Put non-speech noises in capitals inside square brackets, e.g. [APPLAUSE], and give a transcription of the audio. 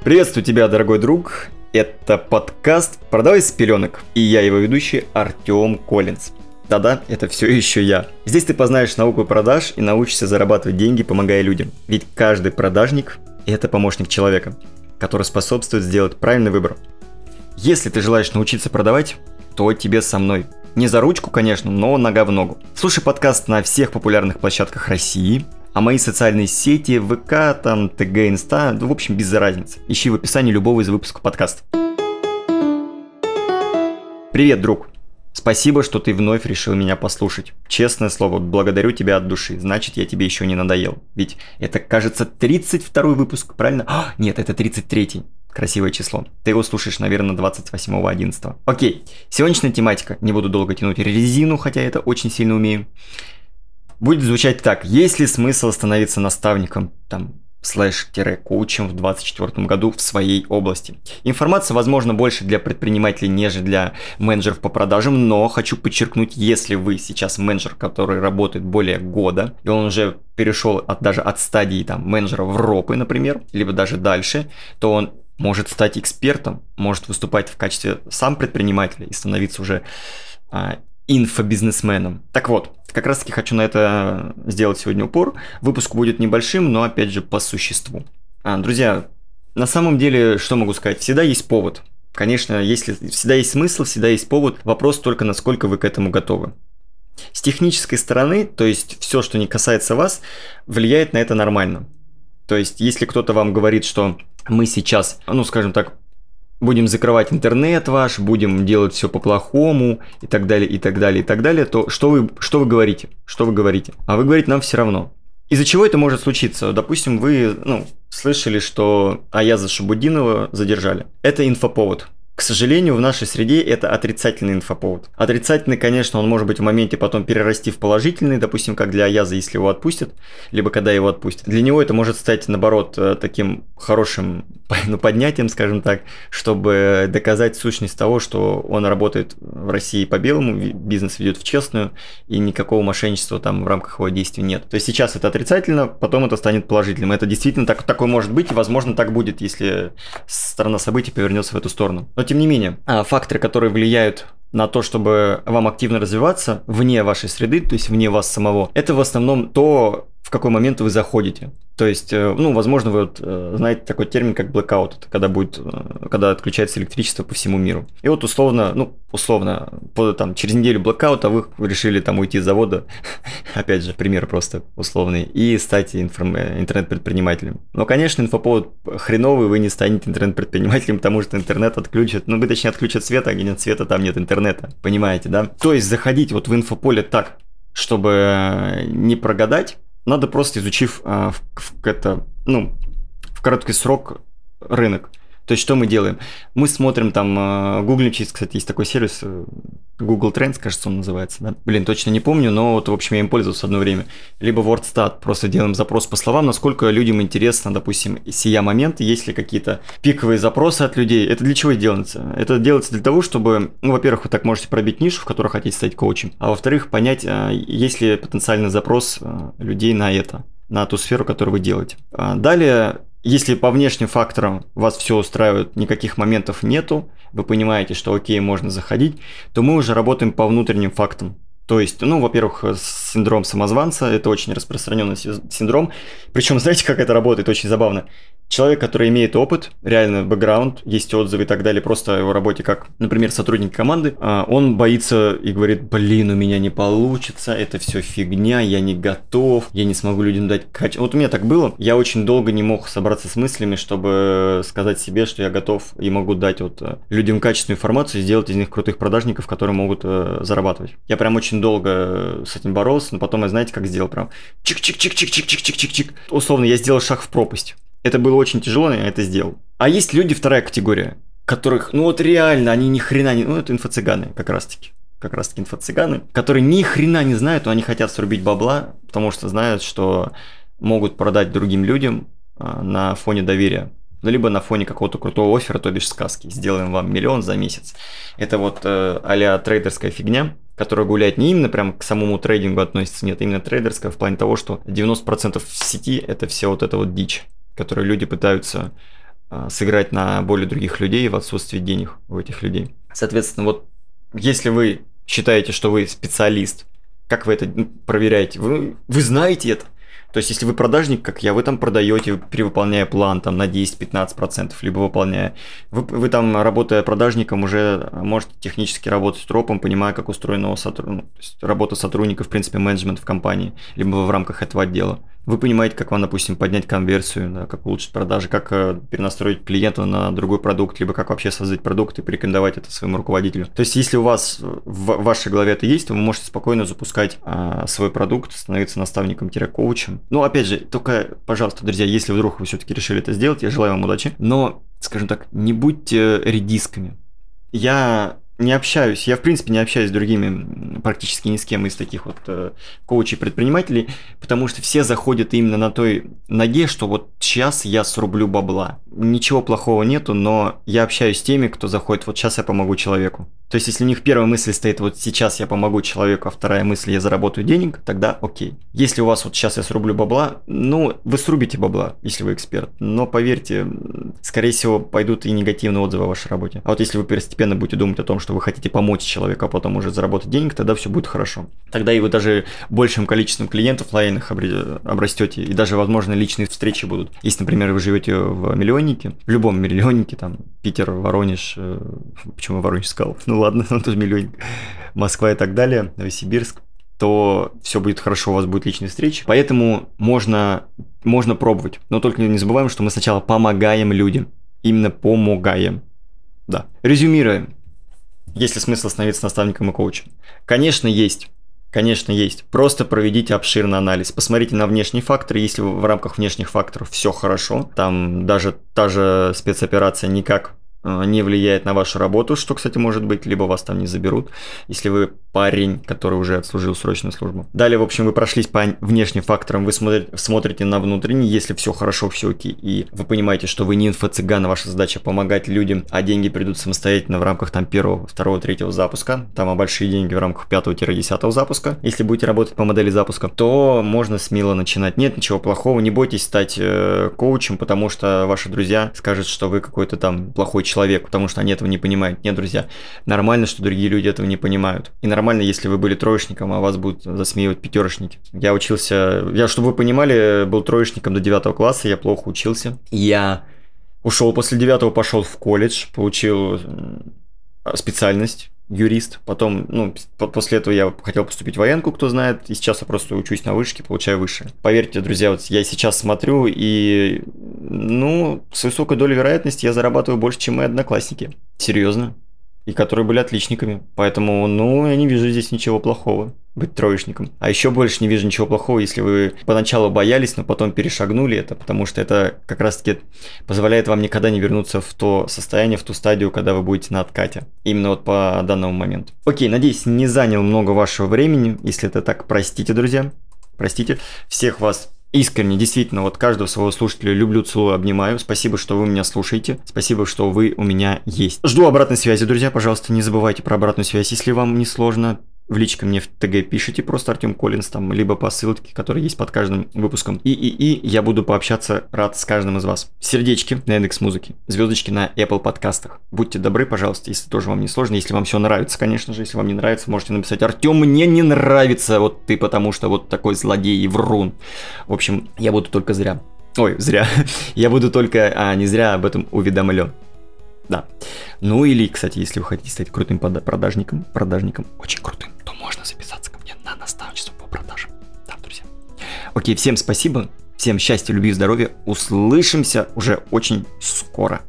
Приветствую тебя, дорогой друг. Это подкаст «Продавай с пеленок» и я его ведущий Артем Коллинз. Да-да, это все еще я. Здесь ты познаешь науку продаж и научишься зарабатывать деньги, помогая людям. Ведь каждый продажник – это помощник человека, который способствует сделать правильный выбор. Если ты желаешь научиться продавать, то тебе со мной. Не за ручку, конечно, но нога в ногу. Слушай подкаст на всех популярных площадках России – а мои социальные сети, ВК, там, ТГ, Инста, ну, в общем, без разницы. Ищи в описании любого из выпусков подкаста. Привет, друг. Спасибо, что ты вновь решил меня послушать. Честное слово, благодарю тебя от души. Значит, я тебе еще не надоел. Ведь это, кажется, 32 выпуск, правильно? А, нет, это 33 Красивое число. Ты его слушаешь, наверное, 28.11. Окей, сегодняшняя тематика. Не буду долго тянуть резину, хотя это очень сильно умею будет звучать так. Есть ли смысл становиться наставником, там, слэш-коучем в 2024 году в своей области. Информация, возможно, больше для предпринимателей, нежели для менеджеров по продажам, но хочу подчеркнуть, если вы сейчас менеджер, который работает более года, и он уже перешел от, даже от стадии там, менеджера в ропы, например, либо даже дальше, то он может стать экспертом, может выступать в качестве сам предпринимателя и становиться уже а, инфобизнесменом. Так вот, как раз таки хочу на это сделать сегодня упор. Выпуск будет небольшим, но опять же по существу. А, друзья, на самом деле, что могу сказать? Всегда есть повод. Конечно, если всегда есть смысл, всегда есть повод. Вопрос только, насколько вы к этому готовы. С технической стороны, то есть все, что не касается вас, влияет на это нормально. То есть, если кто-то вам говорит, что мы сейчас, ну, скажем так, будем закрывать интернет ваш, будем делать все по-плохому и так далее, и так далее, и так далее, то что вы, что вы говорите? Что вы говорите? А вы говорите нам все равно. Из-за чего это может случиться? Допустим, вы ну, слышали, что Аяза Шабудинова задержали. Это инфоповод. К сожалению, в нашей среде это отрицательный инфоповод. Отрицательный, конечно, он может быть в моменте потом перерасти в положительный, допустим, как для Аяза, если его отпустят, либо когда его отпустят. Для него это может стать, наоборот, э, таким хорошим [LAUGHS] ну, поднятием, скажем так, чтобы доказать сущность того, что он работает в России по белому, бизнес ведет в честную, и никакого мошенничества там в рамках его действий нет. То есть сейчас это отрицательно, потом это станет положительным. Это действительно так, такое может быть, и возможно так будет, если сторона событий повернется в эту сторону. Но тем не менее, а, факторы, которые влияют на то, чтобы вам активно развиваться вне вашей среды, то есть вне вас самого, это в основном то, в какой момент вы заходите. То есть, э, ну, возможно, вы вот э, знаете такой термин, как blackout, это когда будет, э, когда отключается электричество по всему миру. И вот условно, ну, условно, по, там, через неделю блокаута вы решили там уйти с завода, [LAUGHS] опять же, пример просто условный, и стать информ... интернет-предпринимателем. Но, конечно, инфоповод хреновый, вы не станете интернет-предпринимателем, потому что интернет отключат, ну, вы точнее отключат света, а где нет света, там нет интернета, понимаете, да? То есть, заходить вот в инфополе так, чтобы не прогадать, надо просто изучив а, в, в, это, ну, в короткий срок рынок. То есть, что мы делаем? Мы смотрим там, а, гуглим через, кстати, есть такой сервис, э, Google Trends, кажется, он называется, да? Блин, точно не помню, но вот, в общем, я им пользовался одно время. Либо WordStat, просто делаем запрос по словам, насколько людям интересно, допустим, сия момент, есть ли какие-то пиковые запросы от людей. Это для чего делается? Это делается для того, чтобы, ну, во-первых, вы так можете пробить нишу, в которой хотите стать коучем, а во-вторых, понять, а, есть ли потенциальный запрос людей на это на ту сферу, которую вы делаете. Далее если по внешним факторам вас все устраивает, никаких моментов нету, вы понимаете, что окей, можно заходить, то мы уже работаем по внутренним фактам. То есть, ну, во-первых, синдром самозванца, это очень распространенный синдром. Причем, знаете, как это работает, очень забавно. Человек, который имеет опыт, реально бэкграунд, есть отзывы и так далее, просто о его работе, как, например, сотрудник команды, а, он боится и говорит, блин, у меня не получится, это все фигня, я не готов, я не смогу людям дать качество. Вот у меня так было, я очень долго не мог собраться с мыслями, чтобы сказать себе, что я готов и могу дать вот э, людям качественную информацию и сделать из них крутых продажников, которые могут э, зарабатывать. Я прям очень долго с этим боролся, но потом я, знаете, как сделал прям чик-чик-чик-чик-чик-чик-чик-чик. Условно, я сделал шаг в пропасть. Это было очень тяжело, но я это сделал. А есть люди, вторая категория, которых, ну вот реально, они ни хрена не... Ну, это инфо-цыганы как раз-таки. Как раз-таки инфо-цыганы, которые ни хрена не знают, но они хотят срубить бабла, потому что знают, что могут продать другим людям а, на фоне доверия. Ну, либо на фоне какого-то крутого оффера, то бишь сказки. Сделаем вам миллион за месяц. Это вот э, а трейдерская фигня, которая гуляет не именно прям к самому трейдингу относится, нет, именно трейдерская в плане того, что 90% в сети это все вот это вот дичь которые люди пытаются а, сыграть на боли других людей в отсутствии денег у этих людей. Соответственно, вот если вы считаете, что вы специалист, как вы это проверяете? Вы, вы знаете это? То есть, если вы продажник, как я, вы там продаете, перевыполняя план там на 10-15%, либо выполняя. Вы, вы там, работая продажником, уже можете технически работать с тропом, понимая, как устроена сотрудника, ну, работа сотрудника, в принципе, менеджмент в компании, либо в рамках этого отдела. Вы понимаете, как вам, допустим, поднять конверсию, да, как улучшить продажи, как э, перенастроить клиента на другой продукт, либо как вообще создать продукт и порекомендовать это своему руководителю. То есть, если у вас в вашей голове это есть, то вы можете спокойно запускать а, свой продукт, становиться наставником-коучем. Ну, опять же, только, пожалуйста, друзья, если вдруг вы все-таки решили это сделать, я желаю вам удачи. Но, скажем так, не будьте редисками. Я не общаюсь, я в принципе не общаюсь с другими практически ни с кем из таких вот э, коучей-предпринимателей, потому что все заходят именно на той ноге, что вот сейчас я срублю бабла. Ничего плохого нету, но я общаюсь с теми, кто заходит, вот сейчас я помогу человеку. То есть, если у них первая мысль стоит, вот сейчас я помогу человеку, а вторая мысль, я заработаю денег, тогда окей. Если у вас вот сейчас я срублю бабла, ну, вы срубите бабла, если вы эксперт. Но поверьте, скорее всего, пойдут и негативные отзывы о вашей работе. А вот если вы постепенно будете думать о том, что вы хотите помочь человеку, а потом уже заработать денег, тогда все будет хорошо. Тогда и вы даже большим количеством клиентов лояльных обрастете, и даже, возможно, личные встречи будут. Если, например, вы живете в миллионнике, в любом миллионнике, там, Питер, Воронеж, э, почему Воронеж сказал? [LAUGHS] Ну ладно, он тоже миллионник, Москва и так далее, Новосибирск, то все будет хорошо, у вас будет личная встреча. Поэтому можно, можно пробовать. Но только не забываем, что мы сначала помогаем людям. Именно помогаем. Да. Резюмируем. Есть ли смысл становиться наставником и коучем? Конечно, есть. Конечно, есть. Просто проведите обширный анализ. Посмотрите на внешние факторы. Если в рамках внешних факторов все хорошо, там даже та же спецоперация никак не влияет на вашу работу, что, кстати, может быть, либо вас там не заберут, если вы парень, который уже отслужил срочную службу. Далее, в общем, вы прошлись по внешним факторам, вы смотрите, смотрите на внутренний, если все хорошо, все окей, и вы понимаете, что вы не инфо-цыган, а ваша задача помогать людям, а деньги придут самостоятельно в рамках там первого, второго, третьего запуска, там а большие деньги в рамках пятого-десятого запуска, если будете работать по модели запуска, то можно смело начинать. Нет ничего плохого, не бойтесь стать э, коучем, потому что ваши друзья скажут, что вы какой-то там плохой человек, потому что они этого не понимают. Нет, друзья, нормально, что другие люди этого не понимают. И нормально, если вы были троечником, а вас будут засмеивать пятерочники. Я учился, я, чтобы вы понимали, был троечником до девятого класса, я плохо учился. Я ушел после девятого, пошел в колледж, получил специальность юрист. Потом, ну, после этого я хотел поступить в военку, кто знает, и сейчас я просто учусь на вышке, получаю выше. Поверьте, друзья, вот я сейчас смотрю, и, ну, с высокой долей вероятности я зарабатываю больше, чем мои одноклассники. Серьезно и которые были отличниками. Поэтому, ну, я не вижу здесь ничего плохого быть троечником. А еще больше не вижу ничего плохого, если вы поначалу боялись, но потом перешагнули это, потому что это как раз-таки позволяет вам никогда не вернуться в то состояние, в ту стадию, когда вы будете на откате. Именно вот по данному моменту. Окей, надеюсь, не занял много вашего времени. Если это так, простите, друзья. Простите. Всех вас Искренне, действительно, вот каждого своего слушателя люблю, целую, обнимаю. Спасибо, что вы меня слушаете. Спасибо, что вы у меня есть. Жду обратной связи, друзья. Пожалуйста, не забывайте про обратную связь. Если вам не сложно, в личке мне в ТГ пишите просто Артем Коллинс там, либо по ссылке, которая есть под каждым выпуском. И, и, и я буду пообщаться рад с каждым из вас. Сердечки на индекс музыки, звездочки на Apple подкастах. Будьте добры, пожалуйста, если тоже вам не сложно, если вам все нравится, конечно же, если вам не нравится, можете написать Артем, мне не нравится вот ты, потому что вот такой злодей и врун. В общем, я буду только зря. Ой, зря. [LAUGHS] я буду только, а не зря об этом уведомлен. Да. Ну или, кстати, если вы хотите стать крутым продажником, продажником, очень крутым, Окей, всем спасибо, всем счастья, любви, здоровья. Услышимся уже очень скоро.